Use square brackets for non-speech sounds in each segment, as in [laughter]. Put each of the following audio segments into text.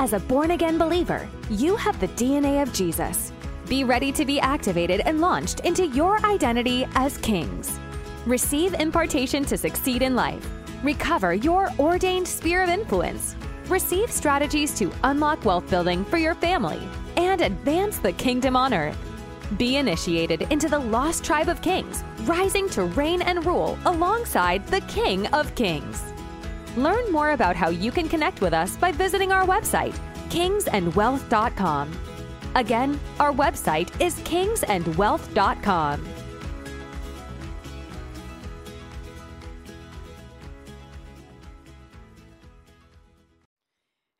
As a born again believer, you have the DNA of Jesus. Be ready to be activated and launched into your identity as kings. Receive impartation to succeed in life. Recover your ordained sphere of influence. Receive strategies to unlock wealth building for your family and advance the kingdom on earth. Be initiated into the lost tribe of kings, rising to reign and rule alongside the King of Kings. Learn more about how you can connect with us by visiting our website, kingsandwealth.com. Again, our website is kingsandwealth.com.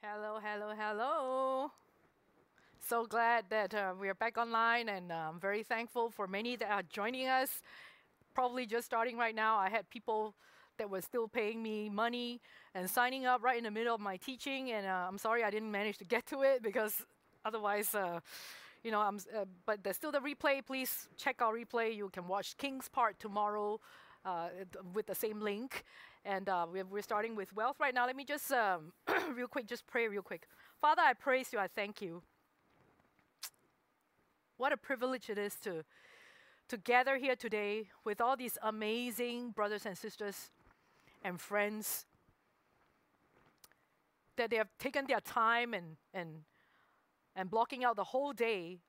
Hello, hello, hello. So glad that uh, we are back online, and uh, I'm very thankful for many that are joining us. Probably just starting right now. I had people that were still paying me money and signing up right in the middle of my teaching, and uh, I'm sorry I didn't manage to get to it because otherwise, uh, you know, I'm. Uh, but there's still the replay. Please check our replay. You can watch King's Part tomorrow uh, with the same link. And uh, we're, we're starting with wealth right now. Let me just, um, [clears throat] real quick, just pray real quick. Father, I praise you. I thank you. What a privilege it is to, to gather here today with all these amazing brothers and sisters and friends that they have taken their time and, and, and blocking out the whole day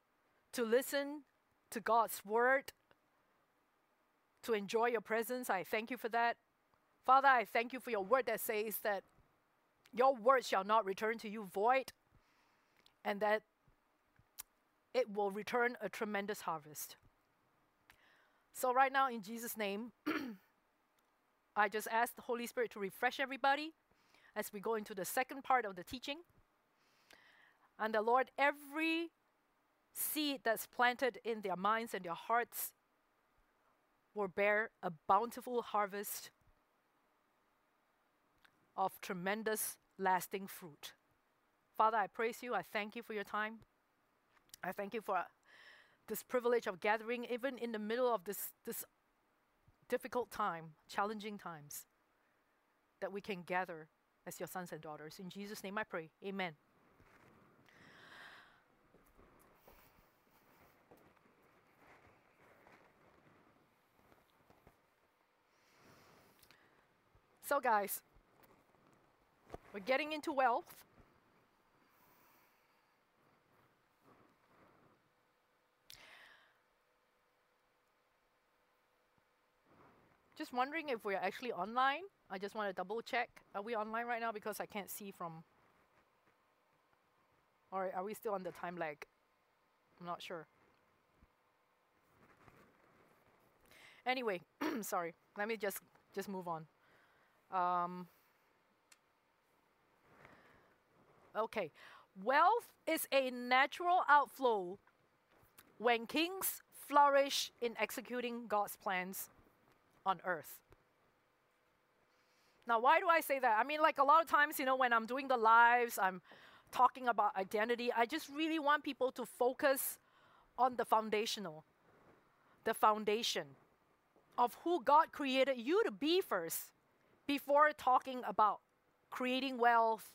to listen to God's word, to enjoy your presence. I thank you for that. Father, I thank you for your word that says that your word shall not return to you void, and that it will return a tremendous harvest. So, right now, in Jesus' name, [clears throat] I just ask the Holy Spirit to refresh everybody as we go into the second part of the teaching. And the Lord, every seed that's planted in their minds and their hearts will bear a bountiful harvest of tremendous lasting fruit. Father, I praise you. I thank you for your time. I thank you for this privilege of gathering, even in the middle of this, this difficult time, challenging times, that we can gather as your sons and daughters. In Jesus' name I pray. Amen. So, guys, we're getting into wealth. Just wondering if we're actually online. I just want to double check. Are we online right now? Because I can't see from. Or are we still on the time lag? I'm not sure. Anyway, [clears throat] sorry. Let me just just move on. Um, okay. Wealth is a natural outflow when kings flourish in executing God's plans on earth. Now, why do I say that? I mean, like a lot of times, you know, when I'm doing the lives, I'm talking about identity, I just really want people to focus on the foundational, the foundation of who God created you to be first before talking about creating wealth.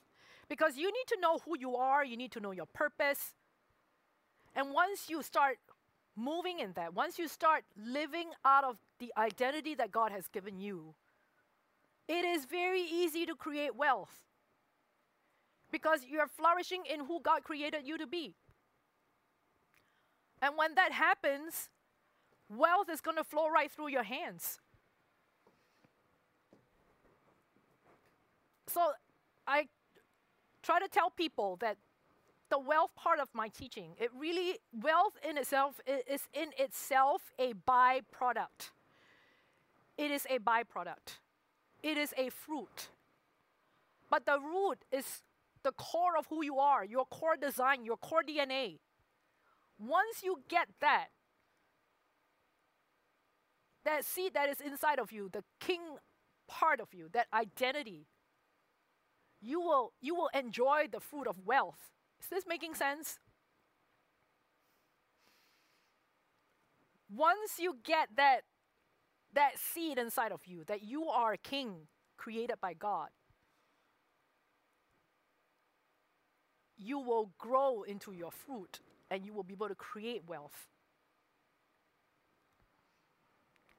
Because you need to know who you are, you need to know your purpose. And once you start moving in that, once you start living out of the identity that God has given you, it is very easy to create wealth because you're flourishing in who God created you to be. And when that happens, wealth is going to flow right through your hands. So I try to tell people that the wealth part of my teaching, it really, wealth in itself is in itself a byproduct. It is a byproduct. It is a fruit. But the root is the core of who you are, your core design, your core DNA. Once you get that, that seed that is inside of you, the king part of you, that identity, you will you will enjoy the fruit of wealth. Is this making sense? Once you get that that seed inside of you that you are a king created by God. you will grow into your fruit and you will be able to create wealth.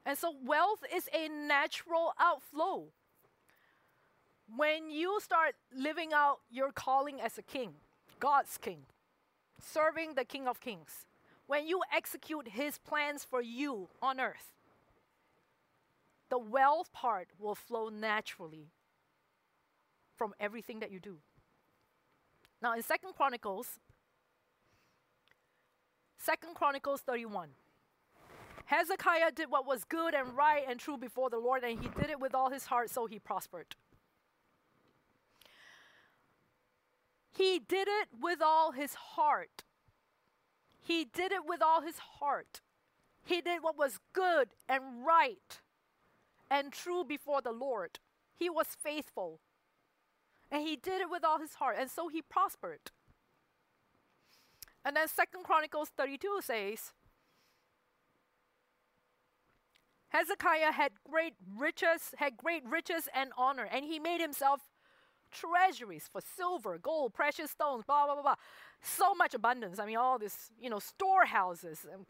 And so, wealth is a natural outflow. When you start living out your calling as a king, God's king, serving the King of Kings, when you execute his plans for you on earth, the wealth part will flow naturally from everything that you do. Now in Second Chronicles, Second Chronicles 31. Hezekiah did what was good and right and true before the Lord, and he did it with all his heart, so he prospered. He did it with all his heart. He did it with all his heart. He did what was good and right and true before the Lord. He was faithful. And he did it with all his heart, and so he prospered. And then Second Chronicles 32 says, Hezekiah had great riches, had great riches and honor, and he made himself treasuries for silver, gold, precious stones, blah blah blah blah. So much abundance. I mean, all this, you know, storehouses and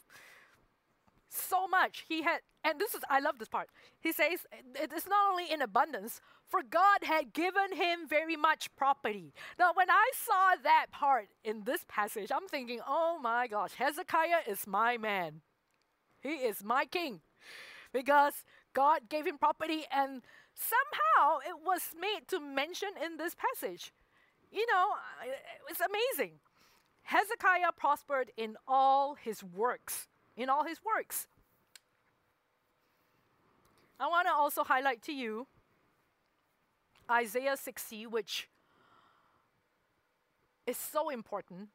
so much. He had, and this is, I love this part. He says, it is not only in abundance, for God had given him very much property. Now, when I saw that part in this passage, I'm thinking, oh my gosh, Hezekiah is my man. He is my king. Because God gave him property, and somehow it was made to mention in this passage. You know, it's amazing. Hezekiah prospered in all his works in all his works. I want to also highlight to you Isaiah 60, which is so important.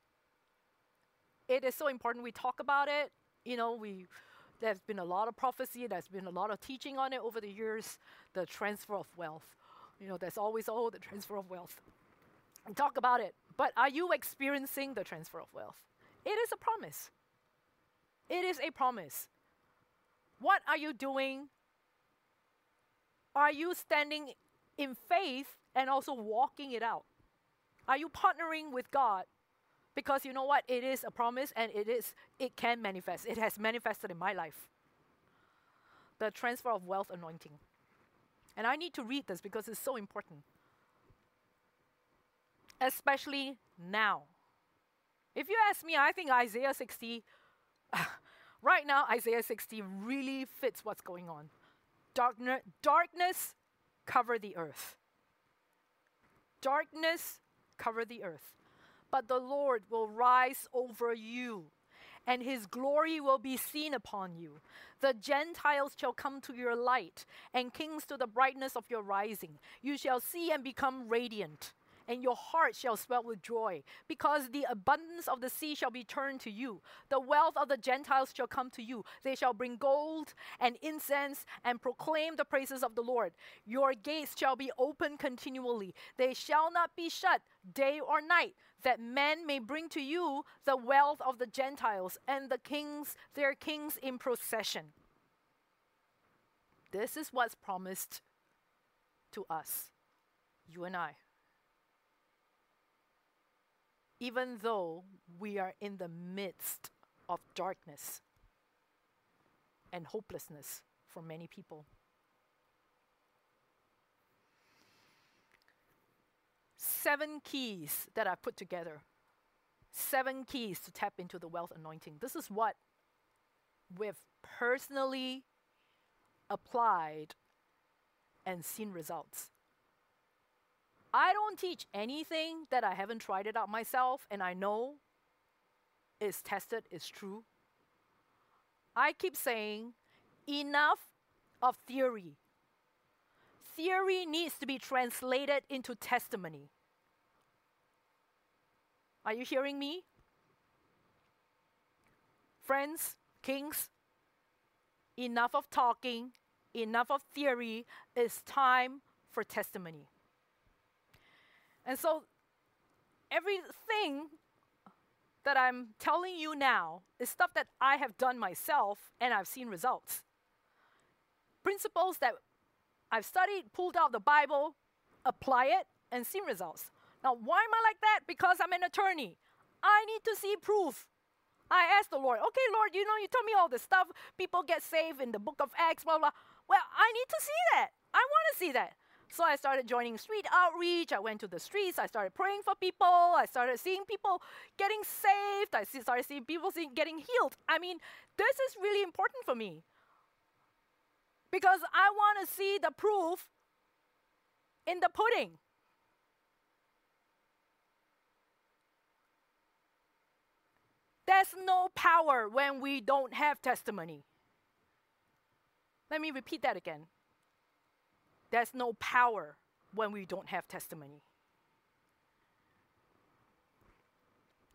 It is so important. We talk about it. You know, we there's been a lot of prophecy, there's been a lot of teaching on it over the years, the transfer of wealth. You know, there's always, oh, the transfer of wealth. We talk about it. But are you experiencing the transfer of wealth? It is a promise. It is a promise. What are you doing? Are you standing in faith and also walking it out? Are you partnering with God? Because you know what? It is a promise and it is it can manifest. It has manifested in my life. The transfer of wealth anointing. And I need to read this because it's so important. Especially now. If you ask me, I think Isaiah 60 right now, Isaiah 60 really fits what's going on. Darkner, darkness cover the earth. Darkness cover the earth. But the Lord will rise over you, and his glory will be seen upon you. The Gentiles shall come to your light, and kings to the brightness of your rising. You shall see and become radiant and your heart shall swell with joy, because the abundance of the sea shall be turned to you. The wealth of the Gentiles shall come to you. They shall bring gold and incense and proclaim the praises of the Lord. Your gates shall be open continually, they shall not be shut day or night, that men may bring to you the wealth of the Gentiles and the kings, their kings in procession. This is what's promised to us, you and I even though we are in the midst of darkness and hopelessness for many people. Seven keys that I put together. Seven keys to tap into the wealth anointing. This is what we've personally applied and seen results. I don't teach anything that I haven't tried it out myself and I know is tested, is true. I keep saying enough of theory. Theory needs to be translated into testimony. Are you hearing me? Friends, kings, enough of talking, enough of theory. It's time for testimony. And so everything that I'm telling you now is stuff that I have done myself and I've seen results. Principles that I've studied, pulled out the Bible, apply it, and seen results. Now, why am I like that? Because I'm an attorney. I need to see proof. I asked the Lord, okay, Lord, you know, you told me all this stuff. People get saved in the book of Acts, blah, blah. Well, I need to see that. I want to see that. So I started joining street outreach. I went to the streets. I started praying for people. I started seeing people getting saved. I started seeing people getting healed. I mean, this is really important for me because I want to see the proof in the pudding. There's no power when we don't have testimony. Let me repeat that again. There's no power when we don't have testimony.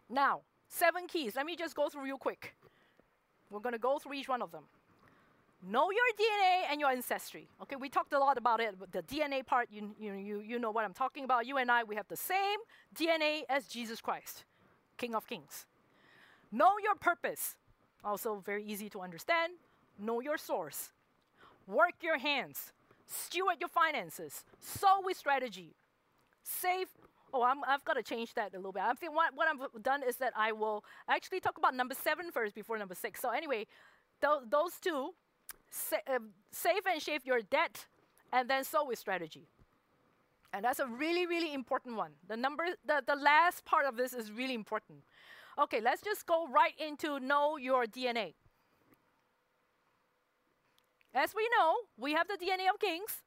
Now, seven keys. Let me just go through real quick. We're going to go through each one of them. Know your DNA and your ancestry. Okay, we talked a lot about it. The DNA part, you, you, you, you know what I'm talking about. You and I, we have the same DNA as Jesus Christ, King of Kings. Know your purpose. Also, very easy to understand. Know your source. Work your hands. Steward your finances. Sow with strategy. Save. Oh, i have got to change that a little bit. I think what, what I've done is that I will actually talk about number seven first before number six. So, anyway, th- those two sa- uh, save and shave your debt, and then sow with strategy. And that's a really, really important one. The number, the, the last part of this is really important. Okay, let's just go right into know your DNA. As we know, we have the DNA of kings.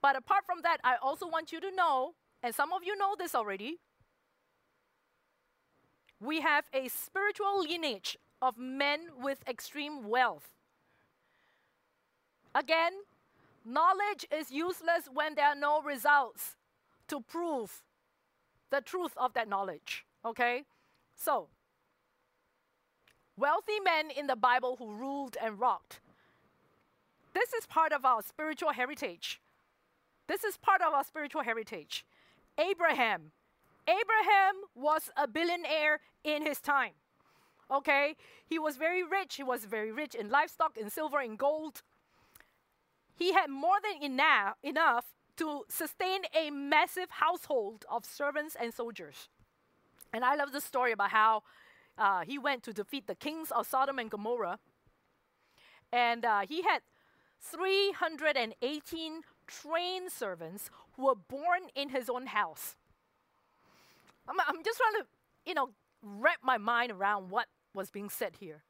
But apart from that, I also want you to know, and some of you know this already, we have a spiritual lineage of men with extreme wealth. Again, knowledge is useless when there are no results to prove the truth of that knowledge. Okay? So, wealthy men in the Bible who ruled and rocked. This is part of our spiritual heritage. This is part of our spiritual heritage. Abraham. Abraham was a billionaire in his time. Okay? He was very rich. He was very rich in livestock, in silver, in gold. He had more than enough, enough to sustain a massive household of servants and soldiers. And I love the story about how uh, he went to defeat the kings of Sodom and Gomorrah. And uh, he had 318 trained servants who were born in his own house. I'm, I'm just trying to, you know, wrap my mind around what was being said here.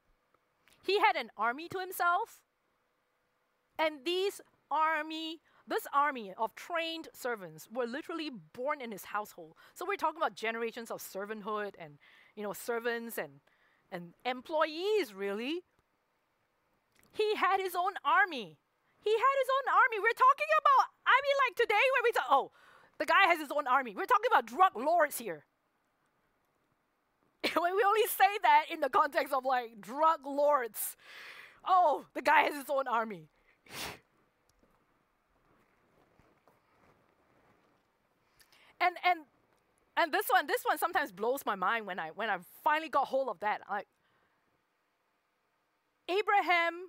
He had an army to himself, and these army this army of trained servants were literally born in his household. So we're talking about generations of servanthood and you know servants and and employees really. He had his own army. He had his own army. We're talking about I mean like today where we talk oh, the guy has his own army. We're talking about drug lords here. [laughs] when we only say that in the context of like drug lords. Oh, the guy has his own army. [laughs] and and and this one this one sometimes blows my mind when I when I finally got hold of that. Like Abraham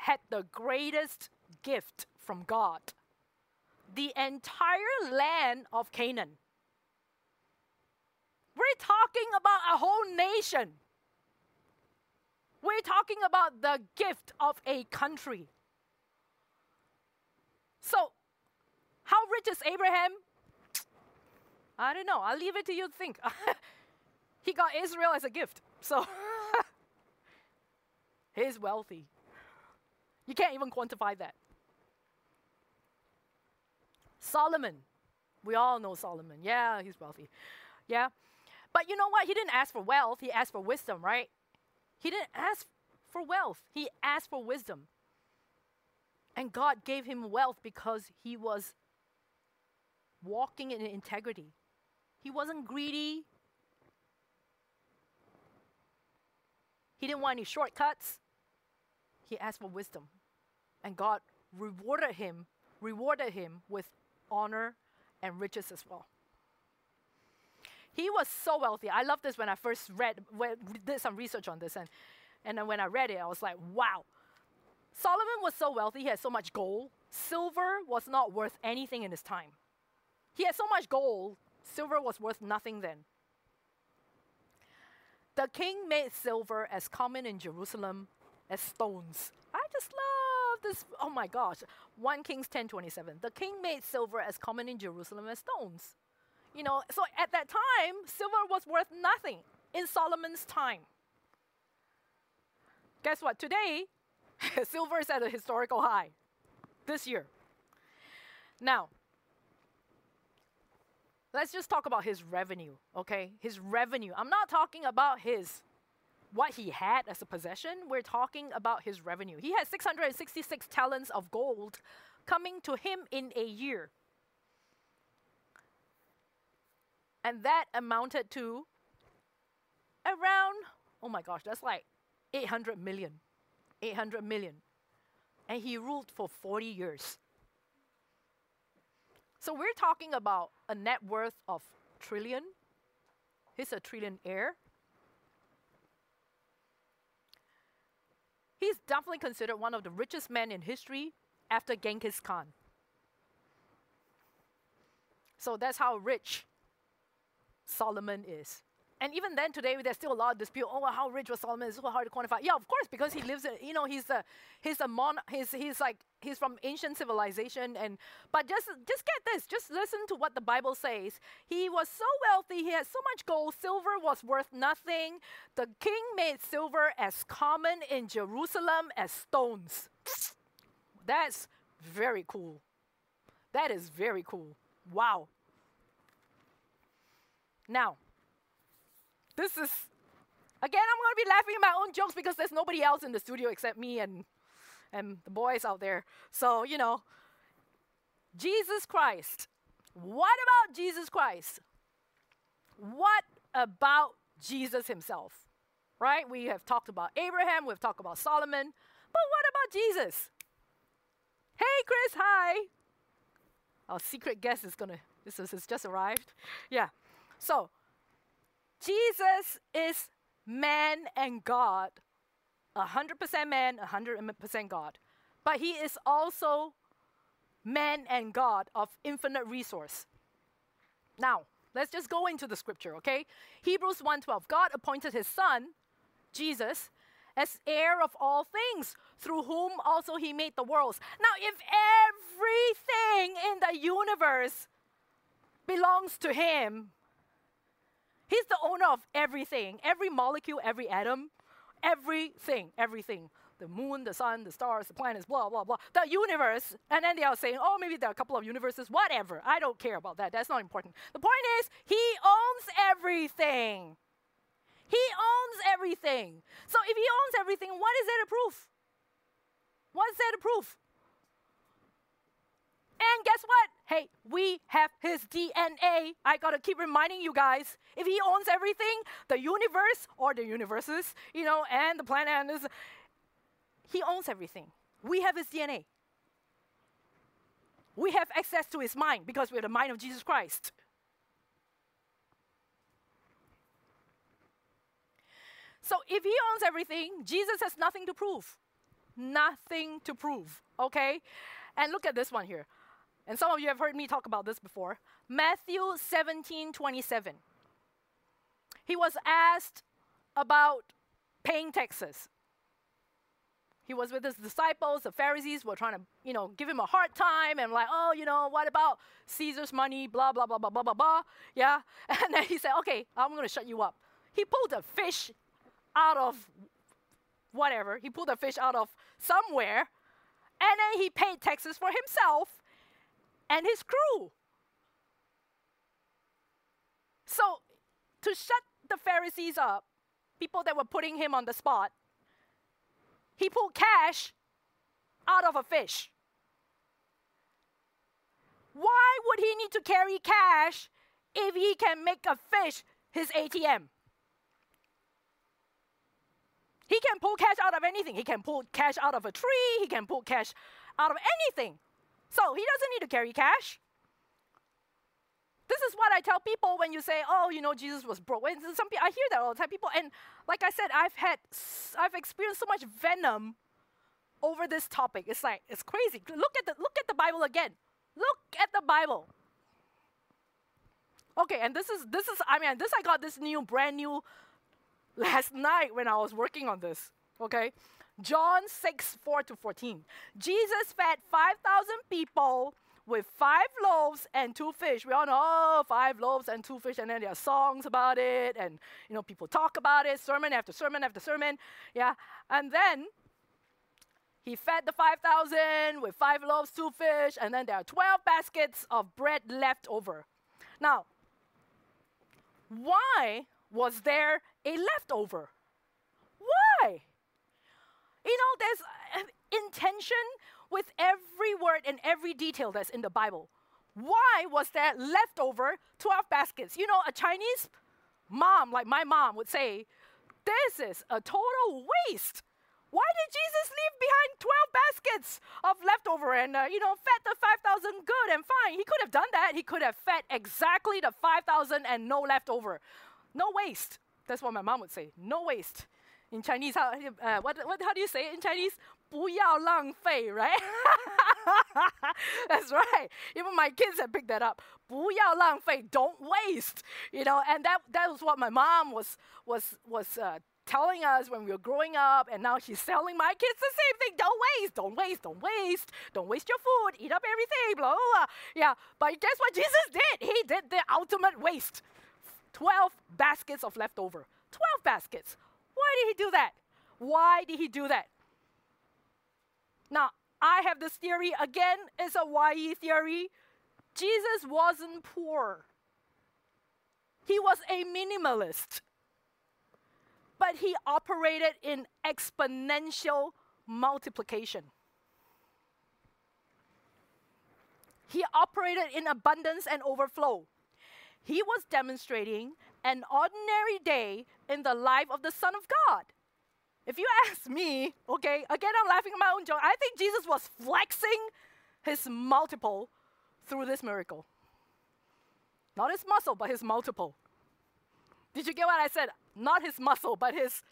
had the greatest gift from God. The entire land of Canaan. We're talking about a whole nation. We're talking about the gift of a country. So, how rich is Abraham? I don't know. I'll leave it to you to think. [laughs] he got Israel as a gift. So [laughs] he's wealthy. You can't even quantify that. Solomon. We all know Solomon. Yeah, he's wealthy. Yeah. But you know what? He didn't ask for wealth, he asked for wisdom, right? He didn't ask for wealth, he asked for wisdom. And God gave him wealth because he was walking in integrity. He wasn't greedy. He didn't want any shortcuts. He asked for wisdom. And God rewarded him, rewarded him with honor and riches as well. He was so wealthy. I love this when I first read, did some research on this, and, and then when I read it, I was like, wow. Solomon was so wealthy, he had so much gold. Silver was not worth anything in his time. He had so much gold Silver was worth nothing then. The king made silver as common in Jerusalem as stones. I just love this. Oh my gosh. 1 Kings 10:27. The king made silver as common in Jerusalem as stones. You know, so at that time, silver was worth nothing in Solomon's time. Guess what? Today, [laughs] silver is at a historical high this year. Now, let's just talk about his revenue, okay? His revenue. I'm not talking about his what he had as a possession. We're talking about his revenue. He had 666 talents of gold coming to him in a year. And that amounted to around, oh my gosh, that's like 800 million. 800 million. And he ruled for 40 years. So we're talking about a net worth of trillion. He's a trillionaire. He's definitely considered one of the richest men in history after Genghis Khan. So that's how rich Solomon is. And even then, today, there's still a lot of dispute. Oh, how rich was Solomon? It's so hard to quantify. Yeah, of course, because he lives in, you know, he's a, he's a mon, he's, he's like, he's from ancient civilization. And but just, just get this, just listen to what the Bible says. He was so wealthy, he had so much gold, silver was worth nothing. The king made silver as common in Jerusalem as stones. That's very cool. That is very cool. Wow. Now, this is, again, I'm going to be laughing at my own jokes because there's nobody else in the studio except me and, and the boys out there. So, you know, Jesus Christ. What about Jesus Christ? What about Jesus himself? Right? We have talked about Abraham, we've talked about Solomon, but what about Jesus? Hey, Chris, hi. Our secret guest is gonna, this is, just arrived. Yeah. So, Jesus is man and God, 100% man, 100% God. But he is also man and God of infinite resource. Now, let's just go into the scripture, okay? Hebrews 1:12. God appointed his son, Jesus, as heir of all things, through whom also he made the worlds. Now, if everything in the universe belongs to him, He's the owner of everything, every molecule, every atom, everything, everything. The moon, the sun, the stars, the planets, blah, blah, blah. The universe. And then they are saying, oh, maybe there are a couple of universes, whatever. I don't care about that. That's not important. The point is, he owns everything. He owns everything. So if he owns everything, what is there to prove? What's there to prove? And guess what? Hey, we have his DNA. I gotta keep reminding you guys. If he owns everything, the universe or the universes, you know, and the planet, and this, he owns everything. We have his DNA. We have access to his mind because we're the mind of Jesus Christ. So if he owns everything, Jesus has nothing to prove. Nothing to prove, okay? And look at this one here. And some of you have heard me talk about this before. Matthew 17 27. He was asked about paying taxes. He was with his disciples. The Pharisees were trying to, you know, give him a hard time and like, oh, you know, what about Caesar's money? Blah blah blah blah blah blah blah. Yeah, [laughs] and then he said, okay, I'm going to shut you up. He pulled a fish out of whatever. He pulled a fish out of somewhere, and then he paid taxes for himself and his crew. So, to shut the Pharisees up, people that were putting him on the spot, he pulled cash out of a fish. Why would he need to carry cash if he can make a fish his ATM? He can pull cash out of anything. He can pull cash out of a tree. He can pull cash out of anything. So he doesn't need to carry cash. This is what I tell people when you say, "Oh, you know, Jesus was broke." When some people, I hear that all the time. People, and like I said, I've had, I've experienced so much venom over this topic. It's like it's crazy. Look at the look at the Bible again. Look at the Bible. Okay, and this is this is I mean this I got this new brand new last [laughs] night when I was working on this. Okay? John 6, 4 to 14. Jesus fed 5,000 people with five loaves and two fish. We all know oh, five loaves and two fish, and then there are songs about it, and you know people talk about it, sermon after sermon after sermon. Yeah, and then he fed the 5,000 with five loaves, two fish, and then there are 12 baskets of bread left over. Now, why was there a leftover? Why? You know, there's uh, intention with every word and every detail that's in the Bible. Why was there leftover 12 baskets? You know, a Chinese mom, like my mom, would say, This is a total waste. Why did Jesus leave behind 12 baskets of leftover and, uh, you know, fed the 5,000 good and fine? He could have done that. He could have fed exactly the 5,000 and no leftover. No waste. That's what my mom would say. No waste. In Chinese, how, uh, what, what, how do you say it in Chinese? 不要浪费, right? [laughs] That's right. Even my kids have picked that up. 不要浪费, don't waste. You know, and that, that was what my mom was, was, was uh, telling us when we were growing up, and now she's telling my kids the same thing. Don't waste, don't waste, don't waste, don't waste your food, eat up everything, blah, blah, blah. Yeah, but guess what Jesus did? He did the ultimate waste. 12 baskets of leftover. 12 baskets. Why did he do that? Why did he do that? Now, I have this theory again, it's a YE theory. Jesus wasn't poor, he was a minimalist. But he operated in exponential multiplication. He operated in abundance and overflow. He was demonstrating an ordinary day in the life of the Son of God. If you ask me, okay, again, I'm laughing at my own joke. I think Jesus was flexing his multiple through this miracle. Not his muscle, but his multiple. Did you get what I said? Not his muscle, but his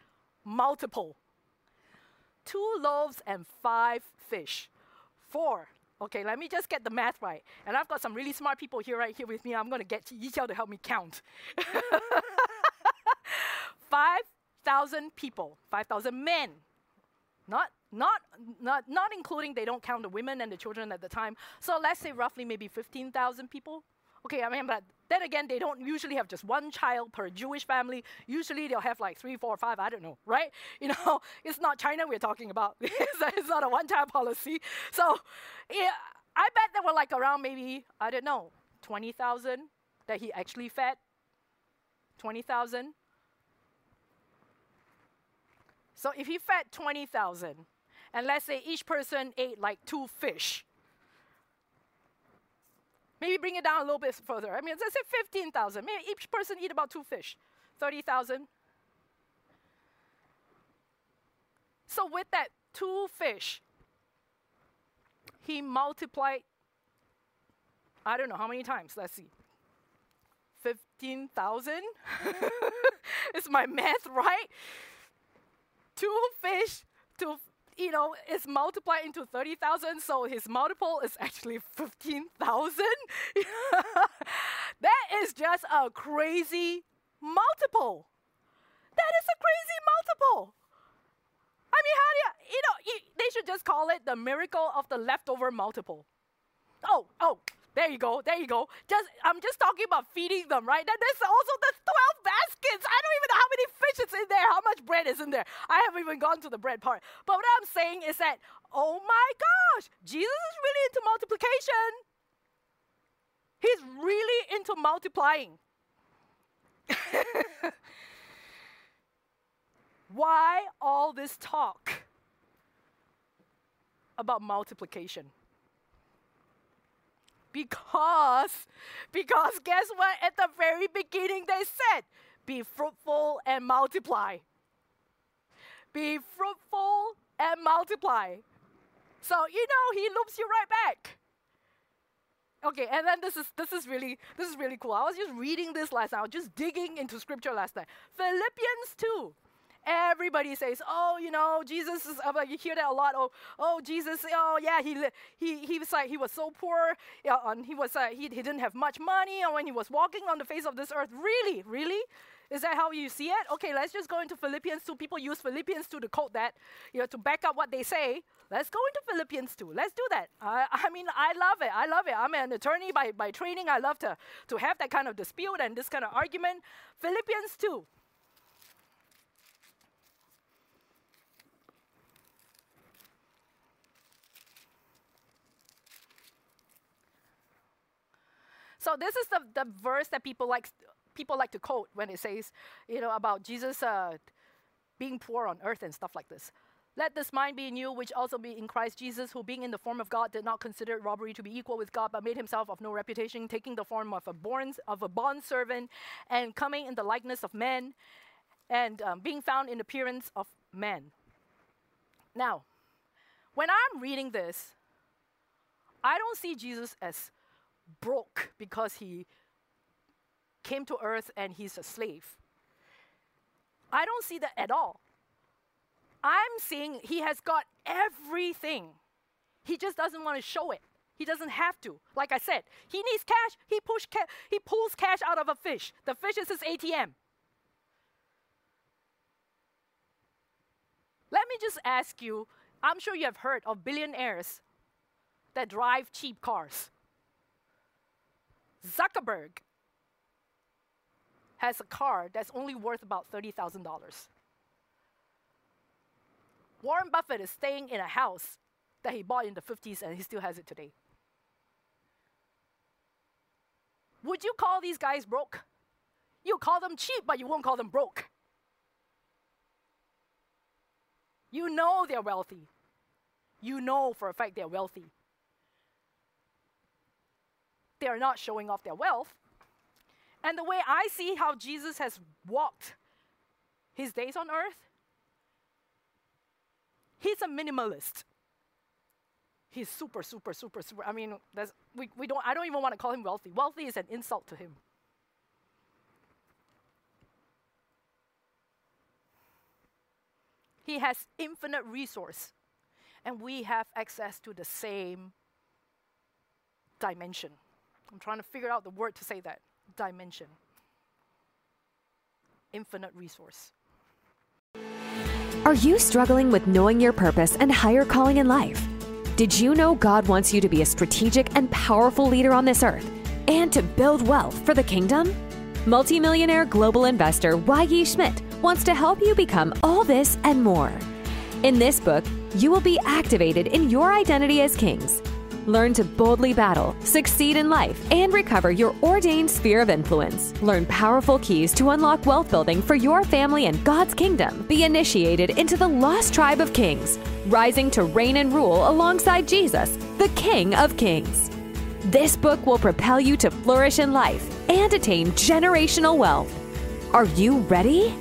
multiple. Two loaves and five fish. Four. Okay, let me just get the math right. And I've got some really smart people here, right here with me. I'm going to get Yixiao to help me count. [laughs] 5,000 people, 5,000 men. Not, not, not, not including, they don't count the women and the children at the time. So let's say roughly maybe 15,000 people. Okay, I mean, but then again, they don't usually have just one child per Jewish family. Usually they'll have like three, four, five, I don't know, right? [laughs] You know, it's not China we're talking about. [laughs] it's not a one child policy. So, yeah, I bet there were like around maybe, I don't know, 20,000 that he actually fed. 20,000. So if he fed 20,000, and let's say each person ate like two fish, maybe bring it down a little bit further. I mean, let's say 15,000. Maybe each person eat about two fish, 30,000. So with that two fish, he multiplied, I don't know how many times, let's see. 15,000? [laughs] Is my math right? two fish to you know, is multiplied into 30,000, so his multiple is actually 15,000. [laughs] that is just a crazy multiple. That is a crazy multiple. I mean, how do you, you know, you, they should just call it the miracle of the leftover multiple. Oh, oh, there you go. There you go. Just I'm just talking about feeding them, right? Then there's also the 12 baskets. I don't even know how many fish is in there, how much bread is in there. I haven't even gone to the bread part. But what I'm saying is that, oh my gosh, Jesus is really into multiplication. He's really into multiplying. [laughs] Why all this talk about multiplication? Because, because guess what? At the very beginning, they said, be fruitful and multiply. Be fruitful and multiply. So, you know, he loops you right back. Okay, and then this is this is really this is really cool. I was just reading this last night. I was just digging into scripture last night. Philippians 2. Everybody says, "Oh, you know, Jesus is." Like you hear that a lot. Oh, oh, Jesus. Oh, yeah. He he he was like he was so poor. Yeah, and he was uh, he he didn't have much money. And when he was walking on the face of this earth, really, really, is that how you see it? Okay, let's just go into Philippians 2. People use Philippians 2 to quote that, you know, to back up what they say. Let's go into Philippians 2. Let's do that. I, I mean, I love it. I love it. I'm an attorney by, by training. I love to, to have that kind of dispute and this kind of argument. Philippians 2. So this is the, the verse that people like people like to quote when it says, you know, about Jesus uh, being poor on earth and stuff like this. Let this mind be in you, which also be in Christ Jesus, who being in the form of God did not consider robbery to be equal with God, but made himself of no reputation, taking the form of a born of a bond servant, and coming in the likeness of men, and um, being found in appearance of men. Now, when I'm reading this, I don't see Jesus as broke because he came to earth and he's a slave. I don't see that at all. I'm seeing he has got everything. He just doesn't want to show it. He doesn't have to. Like I said, he needs cash. He push ca- he pulls cash out of a fish. The fish is his ATM. Let me just ask you, I'm sure you have heard of billionaires that drive cheap cars. Zuckerberg has a car that's only worth about $30,000. Warren Buffett is staying in a house that he bought in the 50s and he still has it today. Would you call these guys broke? You call them cheap, but you won't call them broke. You know they're wealthy. You know for a fact they're wealthy. They are not showing off their wealth. And the way I see how Jesus has walked his days on earth, he's a minimalist. He's super, super, super, super. I mean, we, we don't, I don't even want to call him wealthy. Wealthy is an insult to him. He has infinite resource, and we have access to the same dimension. I'm trying to figure out the word to say that dimension. Infinite resource. Are you struggling with knowing your purpose and higher calling in life? Did you know God wants you to be a strategic and powerful leader on this earth and to build wealth for the kingdom? Multimillionaire global investor Y.E. Schmidt wants to help you become all this and more. In this book, you will be activated in your identity as kings Learn to boldly battle, succeed in life, and recover your ordained sphere of influence. Learn powerful keys to unlock wealth building for your family and God's kingdom. Be initiated into the lost tribe of kings, rising to reign and rule alongside Jesus, the King of Kings. This book will propel you to flourish in life and attain generational wealth. Are you ready?